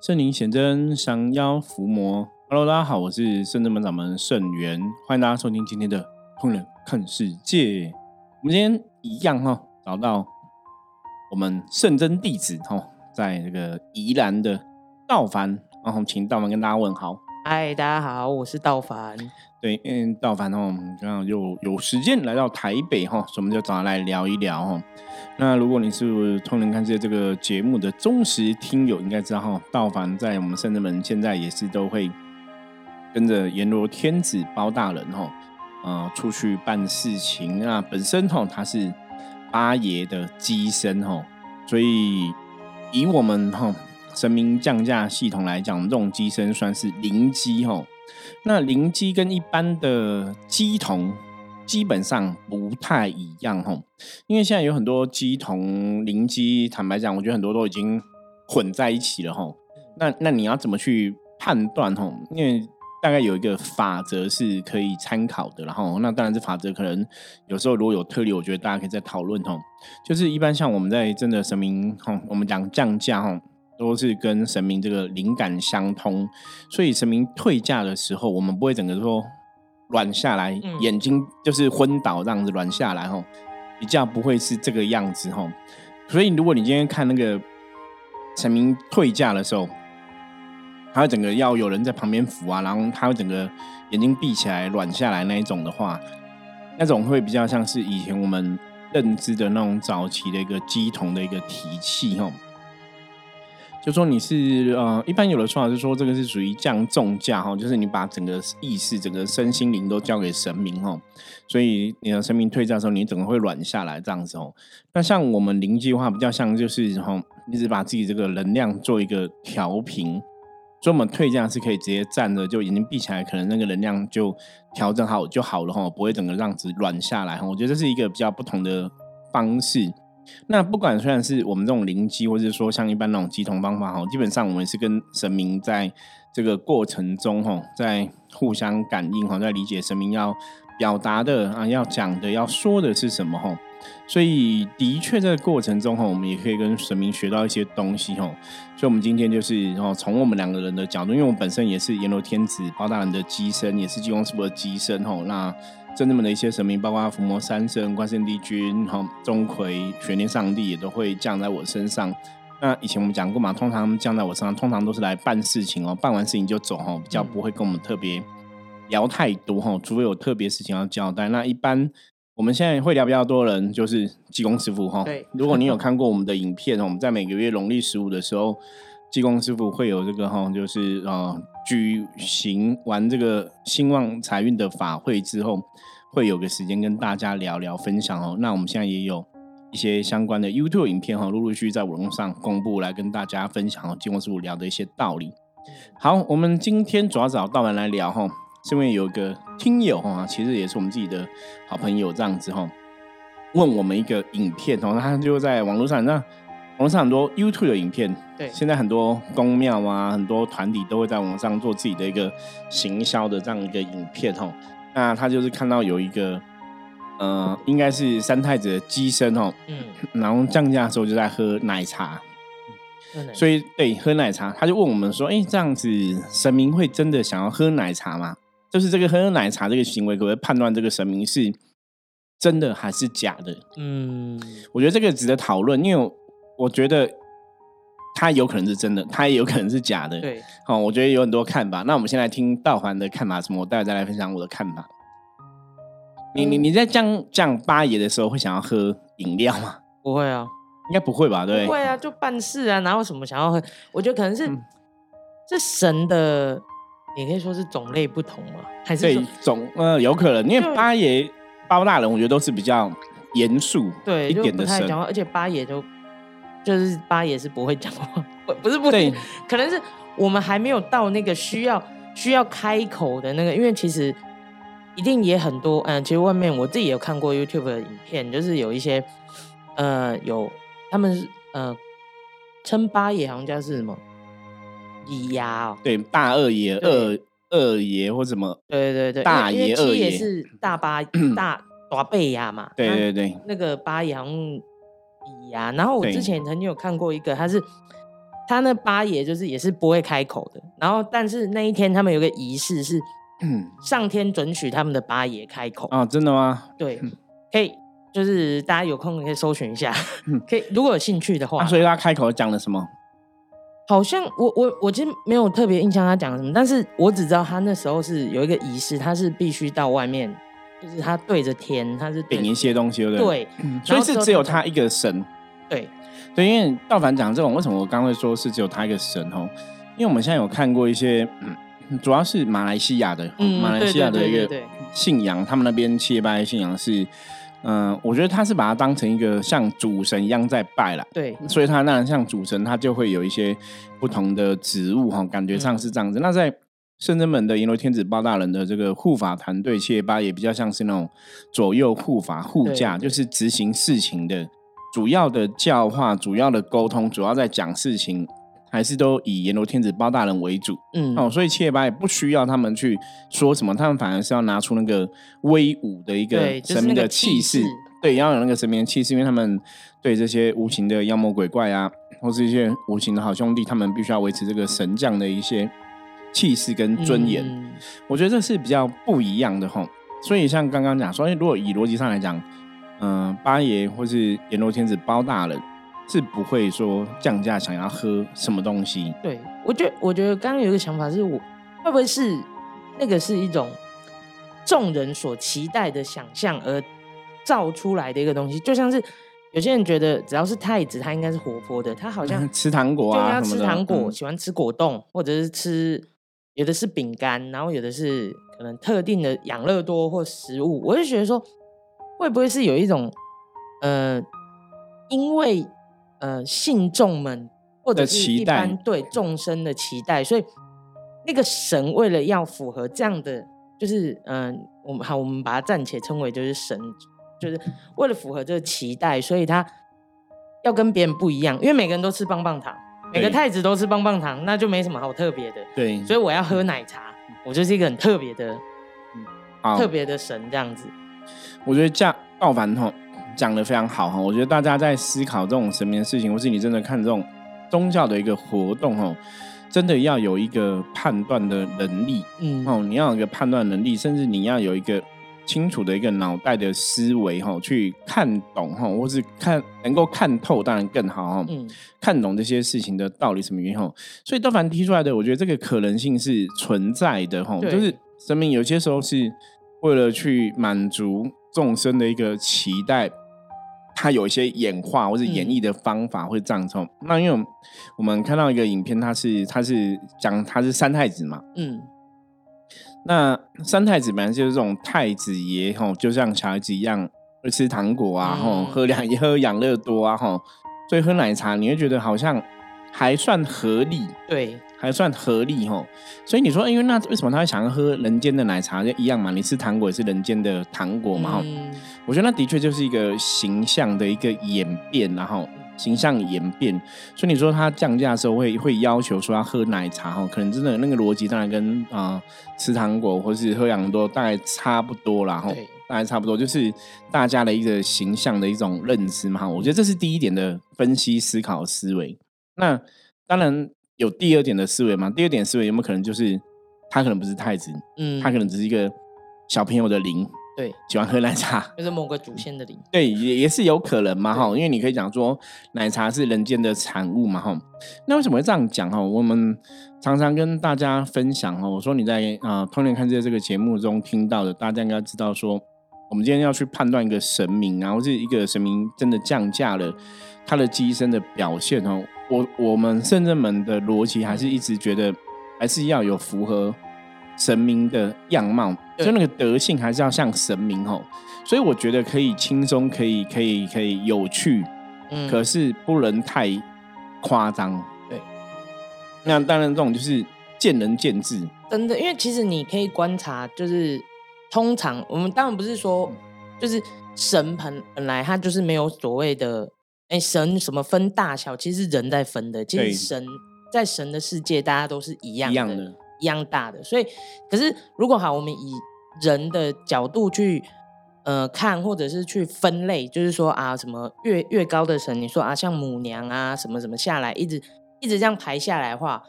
圣灵显真，降妖伏魔。Hello，大家好，我是圣真门掌门圣元，欢迎大家收听今天的《烹饪看世界》。我们今天一样哈，找到我们圣真弟子哈，在这个宜兰的道凡，然后请道凡跟大家问好。嗨，大家好，我是道凡。对，嗯道凡哦，刚好又有时间来到台北哈，所以我们就找他来聊一聊哈。那如果你是《通灵看世界》这个节目的忠实听友，应该知道哈，道凡在我们圣人门现在也是都会跟着阎罗天子包大人哈，呃，出去办事情。那本身哈，他是八爷的机身哈，所以以我们哈神明降价系统来讲，这种机身算是零机哈。那零机跟一般的机童基本上不太一样哈，因为现在有很多机童零机，坦白讲，我觉得很多都已经混在一起了哈。那那你要怎么去判断哈？因为大概有一个法则是可以参考的，然后那当然这法则可能有时候如果有特例，我觉得大家可以再讨论哈。就是一般像我们在真的神明哈，我们讲降价哈。都是跟神明这个灵感相通，所以神明退驾的时候，我们不会整个说软下来，眼睛就是昏倒这样子软下来吼，比较不会是这个样子吼。所以如果你今天看那个神明退驾的时候，他整个要有人在旁边扶啊，然后他会整个眼睛闭起来软下来那一种的话，那种会比较像是以前我们认知的那种早期的一个鸡童的一个提气吼。就说你是呃，一般有的说法是说这个是属于降重价哈，就是你把整个意识、整个身心灵都交给神明哈，所以你的神明退驾的时候，你整个会软下来这样子哦。那像我们灵计划，比较像就是哈，一直把自己这个能量做一个调平，所以我们退驾是可以直接站着，就眼睛闭起来，可能那个能量就调整好就好了哈，不会整个这样子软下来哈。我觉得这是一个比较不同的方式。那不管虽然是我们这种灵机，或者说像一般那种机同方法哈，基本上我们是跟神明在这个过程中哈，在互相感应哈，在理解神明要表达的啊，要讲的，要说的是什么哈。所以的确在过程中哈，我们也可以跟神明学到一些东西哈。所以，我们今天就是哦，从我们两个人的角度，因为我本身也是阎罗天子包大人的机身，也是济公师傅的机身哈。那真正们的一些神明，包括伏魔三圣、关圣帝君、哈钟馗、玄天上帝，也都会降在我身上。那以前我们讲过嘛，通常降在我身上，通常都是来办事情哦，办完事情就走哈，比较不会跟我们特别聊太多哈，除非有特别事情要交代。那一般我们现在会聊比较多人，就是济公师傅哈。对，如果你有看过我们的影片，我们在每个月农历十五的时候，济公师傅会有这个哈，就是呃举行完这个兴旺财运的法会之后。会有个时间跟大家聊聊分享哦。那我们现在也有一些相关的 YouTube 影片哈，陆陆续续在网络上公布，来跟大家分享哦。金光师傅聊的一些道理。好，我们今天主要找道文来聊哈，是因为有一个听友哈，其实也是我们自己的好朋友这样子哈，问我们一个影片哦，他就在网络上，那网上很多 YouTube 的影片，对，现在很多公庙啊，很多团体都会在网上做自己的一个行销的这样一个影片哦。那他就是看到有一个，呃，应该是三太子的机身哦，嗯，然后降价的时候就在喝奶茶，所以对喝奶茶，他就问我们说：“哎，这样子神明会真的想要喝奶茶吗？就是这个喝奶茶这个行为，可不可以判断这个神明是真的还是假的？”嗯，我觉得这个值得讨论，因为我觉得他有可能是真的，他也有可能是假的。对，好，我觉得有很多看法。那我们先来听道环的看法什么，我待会再来分享我的看法。你你你在降降八爷的时候会想要喝饮料吗？不会啊，应该不会吧？对，不会啊，就办事啊，哪有什么想要喝？我觉得可能是这神的，也可以说是种类不同嘛，还是种呃有可能，因为八爷包大人，我觉得都是比较严肃对一点的神，而且八爷都就是八爷是不会讲话，不不是不对，可能是我们还没有到那个需要需要开口的那个，因为其实。一定也很多，嗯，其实外面我自己有看过 YouTube 的影片，就是有一些，呃，有他们是呃称八爷好像叫是什么李牙哦，对，大二爷、二二爷或什么，对对对，大爷、二爷是大八 大大贝牙嘛，对对对，那个八爷然后我之前曾经有看过一个，他是他那八爷就是也是不会开口的。然后，但是那一天他们有个仪式是，上天准许他们的八爷开口啊，真的吗？对，可以，就是大家有空可以搜寻一下，可以如果有兴趣的话。所以他开口讲了什么？好像我我我其实没有特别印象他讲什么，但是我只知道他那时候是有一个仪式，他是必须到外面，就是他对着天，他是顶一些东西，对不对？对，所以是只有他一个神。对，对，因为道凡讲这种，为什么我刚会说是只有他一个神哦？因为我们现在有看过一些，主要是马来西亚的，马来西亚的一个信仰，他们那边七拜信仰是。嗯，我觉得他是把它当成一个像主神一样在拜了，对，所以他那像主神，他就会有一些不同的职务哈，感觉上是这样子。那在圣真门的阎罗天子包大人的这个护法团队七八也比较像是那种左右护法护驾，就是执行事情的主要的教化、主要的沟通、主要在讲事情。还是都以阎罗天子包大人为主，嗯，哦，所以七爷八也不需要他们去说什么，他们反而是要拿出那个威武的一个神明的气势，对，要有那个神明的气势，因为他们对这些无情的妖魔鬼怪啊，或是一些无情的好兄弟，他们必须要维持这个神将的一些气势跟尊严。我觉得这是比较不一样的吼。所以像刚刚讲说，如果以逻辑上来讲，嗯，八爷或是阎罗天子包大人。是不会说降价想要喝什么东西。对我觉得，我觉得刚刚有一个想法是，我会不会是那个是一种众人所期待的想象而造出来的一个东西？就像是有些人觉得，只要是太子，他应该是活泼的，他好像 吃糖果啊，要吃糖果，喜欢吃果冻，或者是吃有的是饼干，然后有的是可能特定的养乐多或食物。我就觉得说，会不会是有一种呃，因为呃，信众们或者是一般对众生的期待，所以那个神为了要符合这样的，就是嗯，我们好，我们把它暂且称为就是神，就是为了符合这个期待，所以他要跟别人不一样，因为每个人都吃棒棒糖，每个太子都吃棒棒糖，那就没什么好特别的。对，所以我要喝奶茶，我就是一个很特别的，嗯。特别的神这样子。我觉得这样道凡哈。讲的非常好哈，我觉得大家在思考这种神明的事情，或是你真的看这种宗教的一个活动哦，真的要有一个判断的能力，嗯。哦，你要有一个判断能力，甚至你要有一个清楚的一个脑袋的思维哈，去看懂哈，或是看能够看透，当然更好哈，嗯，看懂这些事情的道理什么原因哈，所以道凡提出来的，我觉得这个可能性是存在的哈，就是神明有些时候是为了去满足众生的一个期待。他有一些演化或者演绎的方法会这样从那因为我们看到一个影片，它是它是讲它是三太子嘛，嗯，那三太子本来就是这种太子爷吼，就像小孩子一样会吃糖果啊，吼喝两喝养乐多啊，吼。所以喝奶茶你会觉得好像还算合理，对。还算合理哈，所以你说，因为那为什么他会想要喝人间的奶茶就一样嘛？你吃糖果也是人间的糖果嘛？哈，我觉得那的确就是一个形象的一个演变，然后形象演变。所以你说他降价的时候会会要求说要喝奶茶哈，可能真的那个逻辑当然跟啊吃糖果或是喝养多大概差不多啦哈，大概差不多，就是大家的一个形象的一种认知嘛。我觉得这是第一点的分析思考思维。那当然。有第二点的思维吗？第二点思维有没有可能就是他可能不是太子，嗯，他可能只是一个小朋友的灵，对，喜欢喝奶茶，就是某个祖先的灵，对，也也是有可能嘛，哈，因为你可以讲说奶茶是人间的产物嘛，哈，那为什么会这样讲哈？我们常常跟大家分享哈，我说你在啊《通年看这这个节目中听到的，大家应该知道说，我们今天要去判断一个神明，然后是一个神明真的降价了，他的机身的表现哦。我我们圣人门的逻辑还是一直觉得，还是要有符合神明的样貌，就那个德性还是要像神明吼，所以我觉得可以轻松，可以可以可以有趣，嗯，可是不能太夸张，对。那当然这种就是见仁见智，真的，因为其实你可以观察，就是通常我们当然不是说，就是神盆本来它就是没有所谓的。哎，神什么分大小？其实人在分的。其实神在神的世界，大家都是一样的，一样大的。所以，可是如果好，我们以人的角度去呃看，或者是去分类，就是说啊，什么越越高的神，你说啊，像母娘啊，什么什么下来，一直一直这样排下来的话，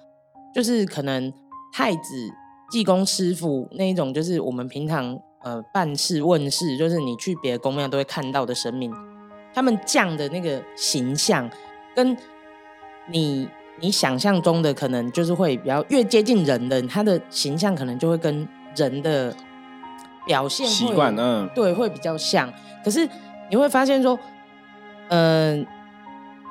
就是可能太子、济公师傅那一种，就是我们平常呃办事问事，就是你去别的宫庙都会看到的神明，他们降的那个形象，跟你你想象中的可能就是会比较越接近人的，他的形象可能就会跟人的表现习惯，嗯，对，会比较像。可是你会发现说，嗯。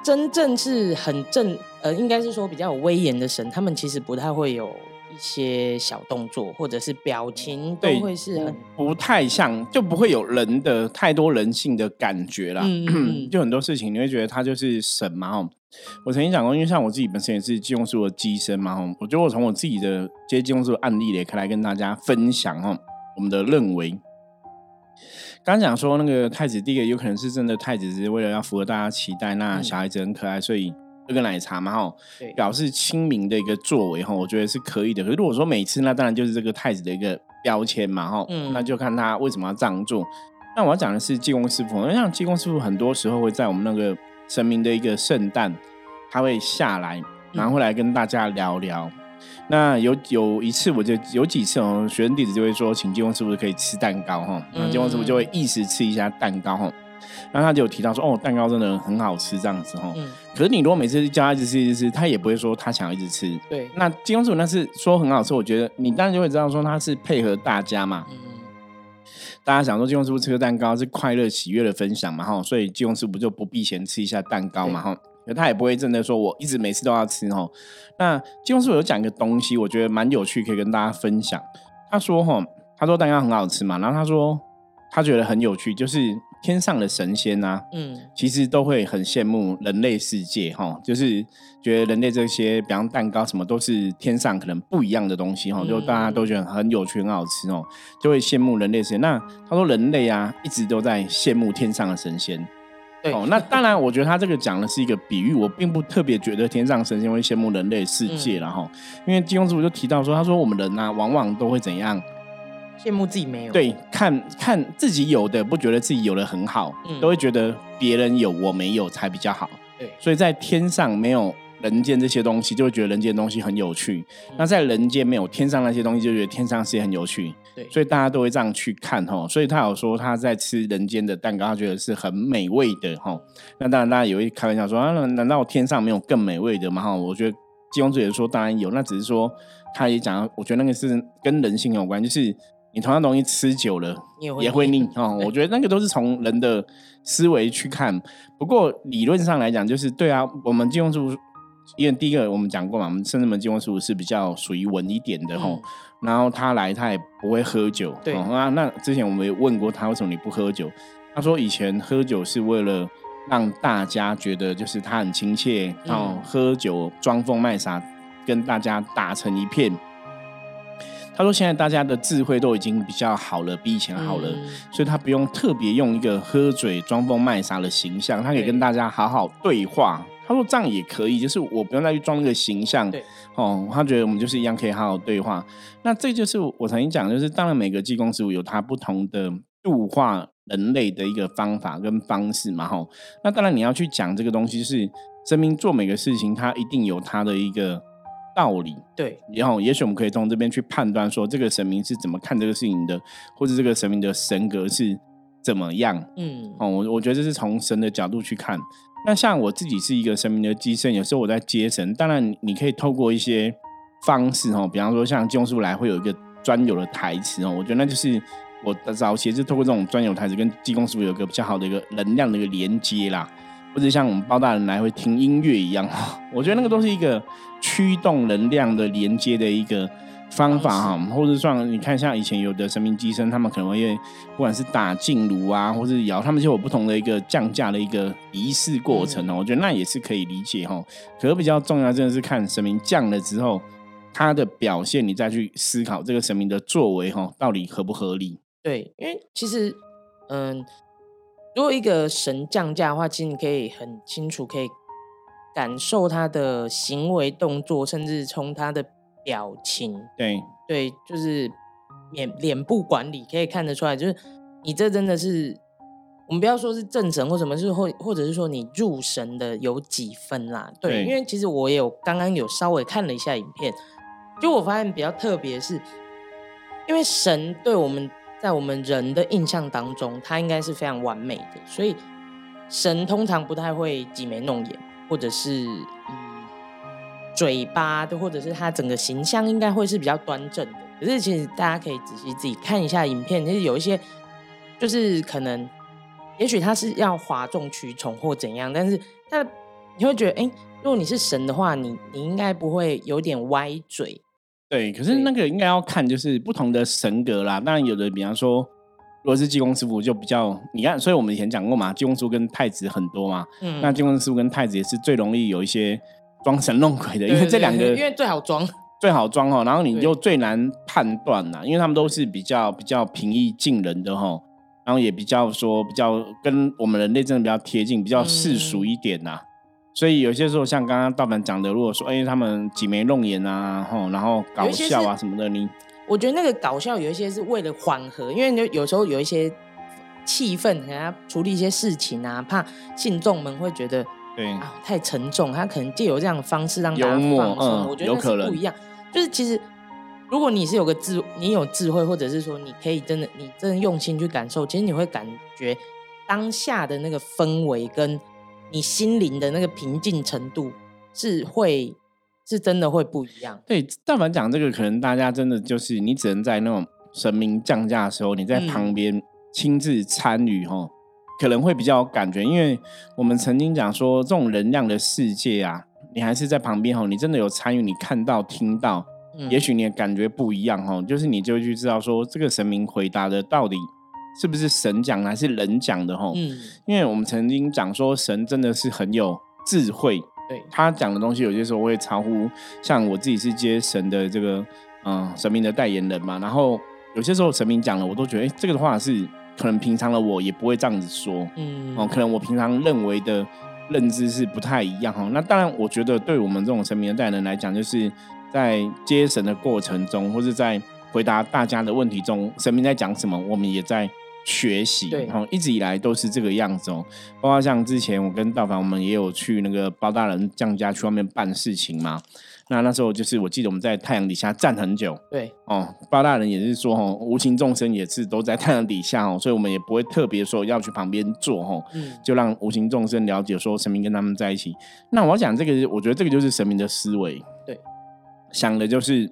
真正是很正，呃，应该是说比较有威严的神，他们其实不太会有一些小动作或者是表情，都会是很不太像，就不会有人的太多人性的感觉啦。就很多事情你会觉得他就是神嘛。哦，我曾经讲过，因为像我自己本身也是金融术的机身嘛。哦，我觉得我从我自己的接金融术的案例也可以来跟大家分享哦，我们的认为。刚讲说那个太子，第一个有可能是真的太子是为了要符合大家期待，那小孩子很可爱，所以喝个奶茶嘛，哈，表示亲民的一个作为，哈，我觉得是可以的。可是如果说每次，那当然就是这个太子的一个标签嘛，哈，那就看他为什么要这样做。那我要讲的是济公师傅，因为像济公师傅很多时候会在我们那个神明的一个圣诞，他会下来，然后会来跟大家聊聊。那有有一次，我就有几次哦，学生弟子就会说，请金公师傅可以吃蛋糕哈，那金公师傅就会一时吃一下蛋糕哈，然后他就有提到说，哦，蛋糕真的很好吃这样子哦。嗯。可是你如果每次叫他一直吃一直吃，他也不会说他想要一直吃。对。那金庸师傅那是说很好吃，我觉得你当然就会知道说他是配合大家嘛。嗯。大家想说金庸师傅吃个蛋糕是快乐喜悦的分享嘛哈，所以金庸师傅就不避嫌吃一下蛋糕嘛哈。他也不会真的说，我一直每次都要吃哦。那金庸师傅有讲一个东西，我觉得蛮有趣，可以跟大家分享。他说：“哈，他说蛋糕很好吃嘛。”然后他说，他觉得很有趣，就是天上的神仙啊，嗯，其实都会很羡慕人类世界，哈，就是觉得人类这些，比方蛋糕什么，都是天上可能不一样的东西，哈，就大家都觉得很有趣、很好吃哦，就会羡慕人类世界。那他说，人类啊，一直都在羡慕天上的神仙。哦，那当然，我觉得他这个讲的是一个比喻，我并不特别觉得天上神仙会羡慕人类世界然后，因为金庸师傅就提到说，他说我们人呢，往往都会怎样羡慕自己没有，对，看看自己有的，不觉得自己有的很好，都会觉得别人有我没有才比较好，对，所以在天上没有。人间这些东西，就会觉得人间东西很有趣。那在人间没有天上那些东西，就觉得天上是很有趣。对，所以大家都会这样去看哈。所以他有说他在吃人间的蛋糕，他觉得是很美味的哈。那当然，大家也会开玩笑说啊，难道天上没有更美味的吗？哈，我觉得金庸主也说当然有，那只是说他也讲，我觉得那个是跟人性有关，就是你同样东西吃久了也会腻哦。我觉得那个都是从人的思维去看。不过理论上来讲，就是对啊，我们金庸主。因为第一个我们讲过嘛，我们深圳门金光师傅是比较属于稳一点的吼，然后他来他也不会喝酒，对啊。那之前我们也问过他为什么你不喝酒，他说以前喝酒是为了让大家觉得就是他很亲切，然后喝酒装疯卖傻，跟大家打成一片。他说现在大家的智慧都已经比较好了，比以前好了，所以他不用特别用一个喝醉装疯卖傻的形象，他可以跟大家好好对话。他说这样也可以，就是我不用再去装那个形象，哦，他觉得我们就是一样可以好好对话。那这就是我曾经讲，就是当然每个技工师傅有他不同的度化人类的一个方法跟方式嘛，哈。那当然你要去讲这个东西，是生命做每个事情，它一定有他的一个道理，对。然后也许我们可以从这边去判断说，这个神明是怎么看这个事情的，或者这个神明的神格是怎么样，嗯，哦，我我觉得这是从神的角度去看。那像我自己是一个神明的机身，有时候我在接神，当然你可以透过一些方式哦，比方说像金叔来会有一个专有的台词哦，我觉得那就是我的早期是透过这种专有台词跟济公师傅有一个比较好的一个能量的一个连接啦，或者像我们包大人来会听音乐一样，我觉得那个都是一个驱动能量的连接的一个。方法哈，或者像你看，像以前有的神明机身，他们可能会不管是打静炉啊，或者摇，他们就有不同的一个降价的一个仪式过程哦。我觉得那也是可以理解哈。可是比较重要，真的是看神明降了之后，他的表现，你再去思考这个神明的作为哈，到底合不合理？对，因为其实，嗯，如果一个神降价的话，其实你可以很清楚可以感受他的行为动作，甚至从他的。表情对对，就是脸脸部管理可以看得出来，就是你这真的是我们不要说是正神或什么，是或或者是说你入神的有几分啦？对，因为其实我也有刚刚有稍微看了一下影片，就我发现比较特别是，因为神对我们在我们人的印象当中，他应该是非常完美的，所以神通常不太会挤眉弄眼，或者是嗯嘴巴的，或者是他整个形象应该会是比较端正的。可是其实大家可以仔细自己看一下影片，其实有一些就是可能。也许他是要哗众取宠或怎样，但是他你会觉得，哎，如果你是神的话，你你应该不会有点歪嘴。对，可是那个应该要看就是不同的神格啦。当然有的，比方说，如果是济公师傅就比较，你看，所以我们以前讲过嘛，济公师傅跟太子很多嘛。嗯。那济公师傅跟太子也是最容易有一些装神弄鬼的，因为这两个因为最好装，最好装哦。然后你就最难判断呐，因为他们都是比较比较平易近人的哈。然后也比较说比较跟我们人类真的比较贴近，比较世俗一点呐。所以有些时候像刚刚道本讲的，如果说哎他们挤眉弄眼啊，吼，然后搞笑啊什么的，你我觉得那个搞笑有一些是为了缓和，因为有有时候有一些气氛，人家处理一些事情啊，怕信众们会觉得对啊太沉重，他可能借由这样的方式让大家放松。我觉得那是不一样，就是其实。如果你是有个智，你有智慧，或者是说你可以真的，你真的用心去感受，其实你会感觉当下的那个氛围，跟你心灵的那个平静程度是会是真的会不一样。对，但凡讲这个，可能大家真的就是你只能在那种神明降价的时候，你在旁边亲自参与，哈，可能会比较有感觉。因为我们曾经讲说，这种能量的世界啊，你还是在旁边，哈，你真的有参与，你看到、听到。也许你的感觉不一样哈，就是你就去知道说这个神明回答的到底是不是神讲还是人讲的吼。嗯，因为我们曾经讲说神真的是很有智慧，对他讲的东西有些时候会超乎像我自己是接神的这个嗯神明的代言人嘛，然后有些时候神明讲了，我都觉得哎这个的话是可能平常的我也不会这样子说，嗯哦，可能我平常认为的认知是不太一样哈。那当然，我觉得对我们这种神明的代言人来讲，就是。在接神的过程中，或是在回答大家的问题中，神明在讲什么，我们也在学习。对，一直以来都是这个样子哦。包括像之前我跟道凡，我们也有去那个包大人降家去外面办事情嘛。那那时候就是我记得我们在太阳底下站很久。对，哦，包大人也是说哦，无情众生也是都在太阳底下哦，所以我们也不会特别说要去旁边坐哦，就让无形众生了解说神明跟他们在一起。那我要讲这个，我觉得这个就是神明的思维。对。想的就是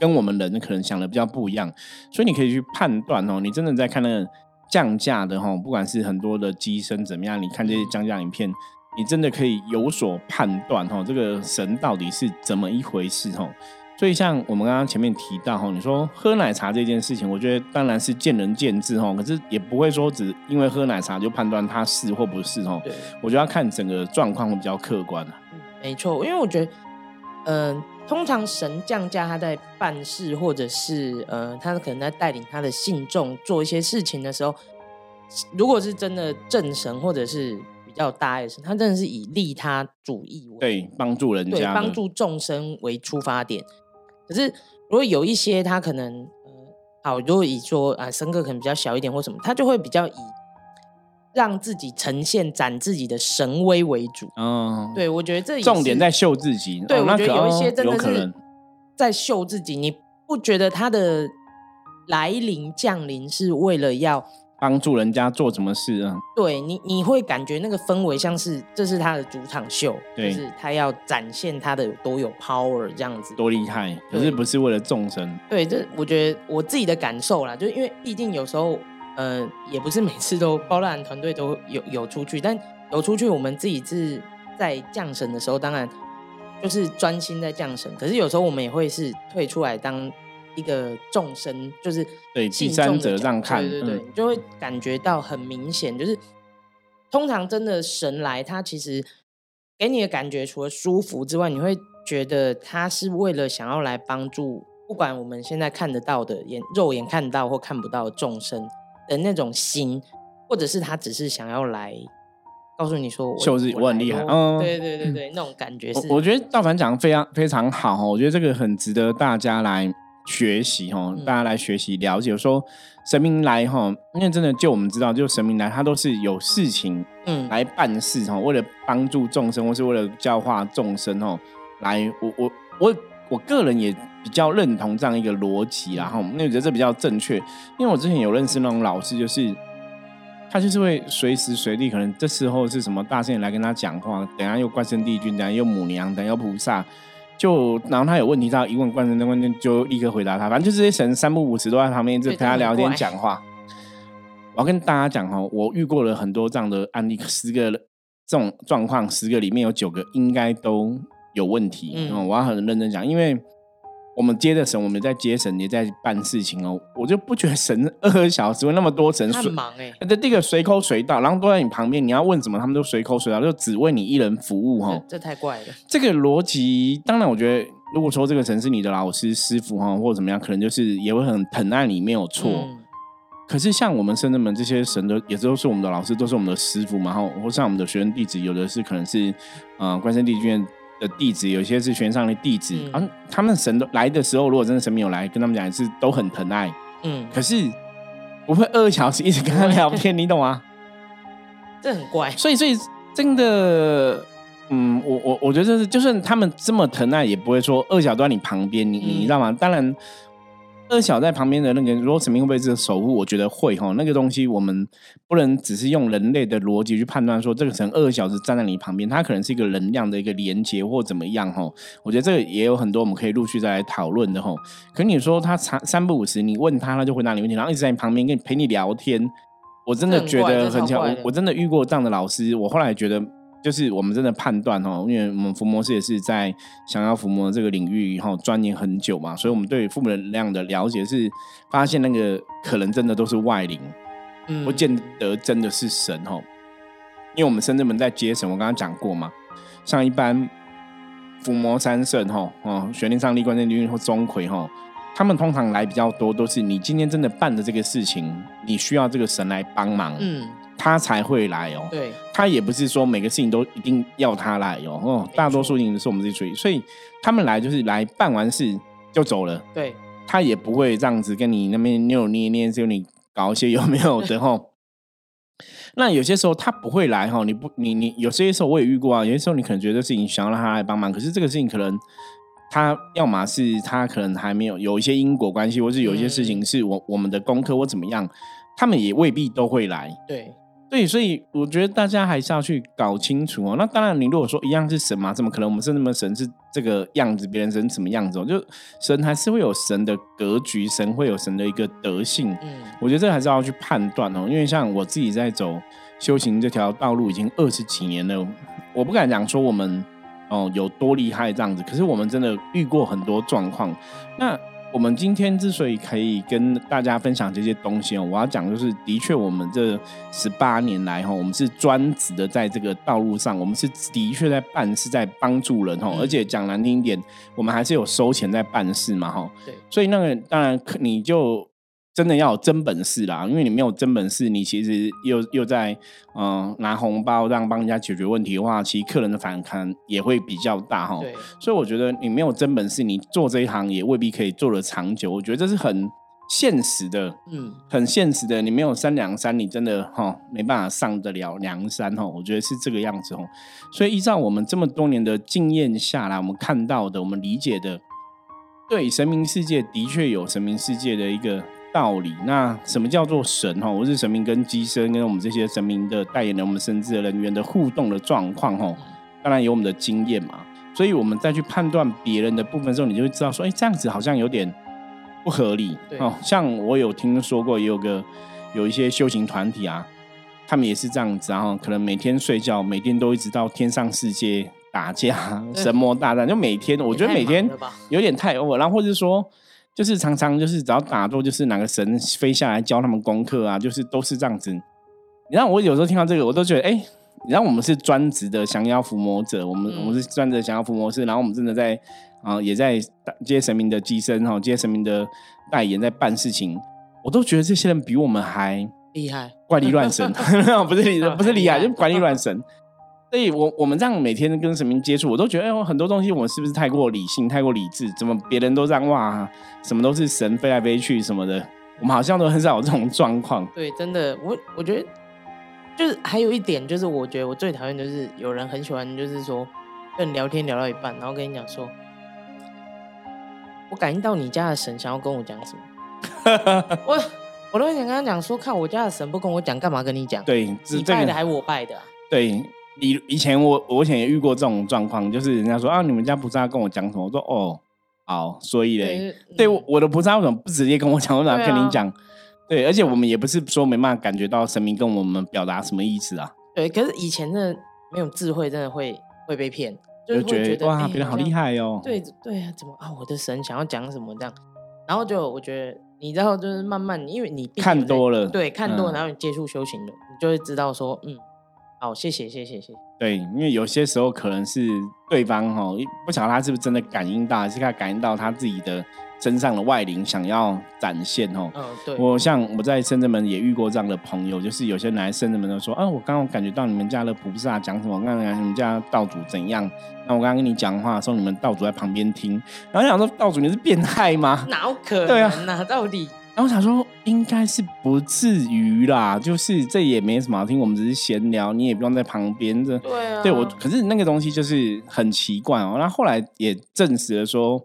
跟我们人可能想的比较不一样，所以你可以去判断哦。你真的在看那个降价的哈，不管是很多的机身怎么样，你看这些降价影片，你真的可以有所判断哈。这个神到底是怎么一回事哈？所以像我们刚刚前面提到哈，你说喝奶茶这件事情，我觉得当然是见仁见智哈。可是也不会说只因为喝奶茶就判断它是或不是哈。对，我觉得要看整个状况会比较客观啊，没错，因为我觉得，嗯。通常神降价，他在办事，或者是呃，他可能在带领他的信众做一些事情的时候，如果是真的正神，或者是比较大爱神，他真的是以利他主义为对帮助人家、帮助众生为出发点。可是如果有一些他可能呃，好，如果以说啊，神格可能比较小一点或什么，他就会比较以。让自己呈现展自己的神威为主，嗯，对我觉得这重点在秀自己。对我觉得有一些真的是在秀自己，你不觉得他的来临降临是为了要帮助人家做什么事啊？对你，你会感觉那个氛围像是这是他的主场秀，就是他要展现他的有多有 power 这样子，多厉害。可是不是为了众生？对，这我觉得我自己的感受啦，就是因为毕竟有时候。呃，也不是每次都包揽团队都有有出去，但有出去，我们自己是在降神的时候，当然就是专心在降神。可是有时候我们也会是退出来当一个众生，就是对第三者让看，对对对，你就会感觉到很明显，就是通常真的神来，他其实给你的感觉除了舒服之外，你会觉得他是为了想要来帮助，不管我们现在看得到的眼肉眼看到或看不到的众生。的那种心，或者是他只是想要来告诉你说，秀自己我很厉害，嗯，对对对对，那种感觉是。我觉得道凡讲的非常非常好，我觉得这个很值得大家来学习哈，大家来学习了解，说神明来哈，因为真的就我们知道，就神明来，他都是有事情嗯。来办事哈，为了帮助众生或是为了教化众生哦，来我我我我个人也比较认同这样一个逻辑啦哈，因为我觉得这比较正确，因为我之前有认识那种老师，就是他就是会随时随地，可能这时候是什么大圣来跟他讲话，等下又关圣帝君，等下又母娘，等下又菩萨。就然后他有问题，他一问关键关键就立刻回答他。反正就这些神三不五时都在旁边，就陪他聊天讲话。我要跟大家讲哈，我遇过了很多这样的案例，十个这种状况，十个里面有九个应该都有问题。嗯，我要很认真讲，因为。我们接的神，我们在接神，也在办事情哦。我就不觉得神二十小时那么多神，很忙哎。这第一个随口随到，然后都在你旁边，你要问什么，他们都随口随到，就只为你一人服务哈。这太怪了。这个逻辑，当然我觉得，如果说这个神是你的老师师傅哈，或者怎么样，可能就是也会很疼爱你，没有错。可是像我们圣人们这些神都也都是我们的老师，都是我们的师傅嘛哈。或像我们的学生弟子，有的是可能是呃关圣帝君。的地址有些是玄上的弟子，啊，他们神都来的时候，如果真的神没有来，跟他们讲是都很疼爱，嗯，可是不会二小时一直跟他聊天，你懂吗？这很怪，所以所以真的，嗯，我我我觉得就是，就算他们这么疼爱，也不会说二小都在你旁边，你你知道吗？当然。二小在旁边的那个，如果神明会不会是守护？我觉得会哈。那个东西我们不能只是用人类的逻辑去判断，说这个神二小时站在你旁边，它可能是一个能量的一个连接或怎么样哈。我觉得这个也有很多我们可以陆续再来讨论的哈。可你说他三三不五十，你问他，他就回答你问题，然后一直在你旁边跟你陪你聊天，我真的觉得很巧。我我真的遇过这样的老师，我后来觉得。就是我们真的判断哦，因为我们伏魔师也是在想要伏魔这个领域哈钻研很久嘛，所以我们对负能量的了解是发现那个可能真的都是外灵，不见得真的是神哈。因为我们深圳门在接神，我刚刚讲过嘛，像一般伏魔三圣哈哦，玄灵上帝、关键帝君或钟馗哈，他们通常来比较多，都是你今天真的办的这个事情，你需要这个神来帮忙。嗯。他才会来哦，对，他也不是说每个事情都一定要他来哦，哦，大多数事情是我们自己处理，所以他们来就是来办完事就走了，对，他也不会这样子跟你那边扭扭捏捏，就你搞一些有没有的哈。那有些时候他不会来哈，你不，你你有些时候我也遇过啊，有些时候你可能觉得事情想要让他来帮忙，可是这个事情可能他要么是他可能还没有有一些因果关系，或是有一些事情是我我们的功课或怎么样，他们也未必都会来，对。对，所以我觉得大家还是要去搞清楚哦。那当然，你如果说一样是神嘛，怎么可能我们是那么神是这个样子，别人神什么样子？哦就神还是会有神的格局，神会有神的一个德性。嗯，我觉得这还是要去判断哦。因为像我自己在走修行这条道路已经二十几年了，我不敢讲说我们哦有多厉害这样子，可是我们真的遇过很多状况。那我们今天之所以可以跟大家分享这些东西哦，我要讲就是，的确我们这十八年来哈，我们是专职的在这个道路上，我们是的确在办事，在帮助人哈，而且讲难听一点，我们还是有收钱在办事嘛哈。对，所以那个当然你就。真的要有真本事啦，因为你没有真本事，你其实又又在嗯拿红包让帮人家解决问题的话，其实客人的反弹也会比较大哈。所以我觉得你没有真本事，你做这一行也未必可以做得长久。我觉得这是很现实的，嗯，很现实的。你没有三两三，你真的哈没办法上得了梁山哈。我觉得是这个样子哦。所以依照我们这么多年的经验下来，我们看到的，我们理解的，对神明世界的确有神明世界的一个。道理，那什么叫做神哈？我是神明跟机身跟我们这些神明的代言人，我们神职的人员的互动的状况哈，当然有我们的经验嘛，所以我们再去判断别人的部分的时候，你就会知道说，哎，这样子好像有点不合理哦。像我有听说过，也有个有一些修行团体啊，他们也是这样子，然后可能每天睡觉，每天都一直到天上世界打架，神魔大战，就每天，我觉得每天有点太 over，然后或者说。就是常常就是只要打坐，就是哪个神飞下来教他们功课啊，就是都是这样子。你让我有时候听到这个，我都觉得，哎，你让我们是专职的降妖伏魔者，我们我们是专职降妖伏魔师，然后我们真的在啊，也在接神明的机身哈，接神明的代言，在办事情，我都觉得这些人比我们还厉害，怪力乱神，不是厉不是厉害，就怪力乱神。对我我们这样每天跟神明接触，我都觉得哎，很多东西我们是不是太过理性、太过理智？怎么别人都这样哇，什么都是神飞来飞去什么的，我们好像都很少有这种状况。对，真的，我我觉得就是还有一点，就是我觉得我最讨厌就是有人很喜欢，就是说跟你聊天聊到一半，然后跟你讲说，我感应到你家的神想要跟我讲什么。我我都想跟他讲说，看我家的神不跟我讲，干嘛跟你讲？对，你拜的还是我拜的？对，以以前我我以前也遇过这种状况，就是人家说啊，你们家菩萨跟我讲什么？我说哦，好，所以嘞，对我的菩萨为什么不直接跟我讲？我怎么跟你讲？对，而且我们也不是说没办法感觉到神明跟我们表达什么意思啊。对，可是以前的没有智慧，真的会会被骗，就觉得哇，别人好厉害哦。对对啊，怎么啊？我的神想要讲什么这样？然后就我觉得。你然后就是慢慢，因为你看多了，对，看多了，然后你接触修行的，你就会知道说，嗯，好，谢谢，谢谢，谢谢。对，因为有些时候可能是对方哈，不晓得他是不是真的感应到，还是他感应到他自己的。身上的外灵想要展现哦，嗯，对。我像我在深圳门也遇过这样的朋友，就是有些来深圳门都说，啊，我刚刚感觉到你们家的菩萨讲什么，刚刚你们家道主怎样？那我刚刚跟你讲话的时候，你们道主在旁边听，然后想说，道主你是变态吗？哪可能对啊？到底？然后我想说，应该是不至于啦，就是这也没什么好听，我们只是闲聊，你也不用在旁边这。对啊。对我，可是那个东西就是很奇怪哦。那后来也证实了说。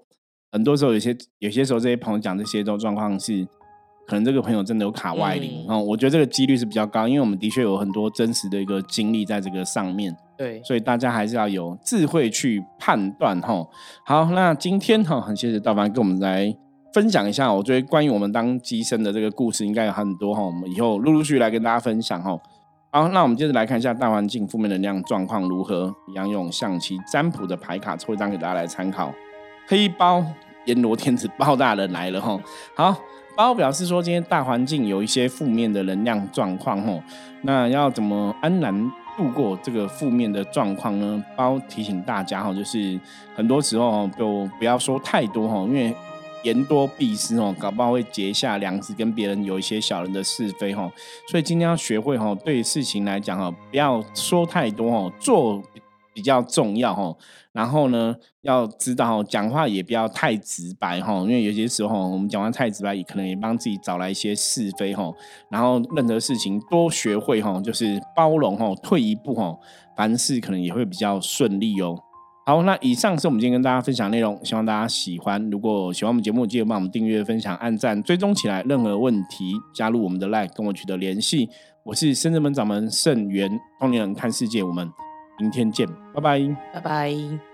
很多时候，有些有些时候，这些朋友讲这些都状况是，可能这个朋友真的有卡外灵哦。我觉得这个几率是比较高，因为我们的确有很多真实的一个经历在这个上面。对，所以大家还是要有智慧去判断哈。好，那今天哈，很谢谢道凡跟我们来分享一下，我觉得关于我们当机身的这个故事，应该有很多哈。我们以后陆陆续续来跟大家分享哈。好，那我们接着来看一下大环境负面能量状况如何，一样用象棋占卜的牌卡抽一张给大家来参考。黑包阎罗天子包大人来了哈，好包表示说今天大环境有一些负面的能量状况哈，那要怎么安然度过这个负面的状况呢？包提醒大家哈，就是很多时候就不要说太多哈，因为言多必失哦，搞不好会结下梁子，跟别人有一些小人的是非哦，所以今天要学会哦，对事情来讲哦，不要说太多哦，做。比较重要哦，然后呢，要知道讲话也不要太直白哈，因为有些时候我们讲话太直白，也可能也帮自己找来一些是非哈。然后任何事情多学会哈，就是包容哈，退一步哈，凡事可能也会比较顺利哦。好，那以上是我们今天跟大家分享内容，希望大家喜欢。如果喜欢我们节目，记得帮我们订阅、分享、按赞、追踪起来。任何问题，加入我们的 Line 跟我取得联系。我是深圳门掌门盛元，通年人看世界，我们。明天见，拜拜，拜拜。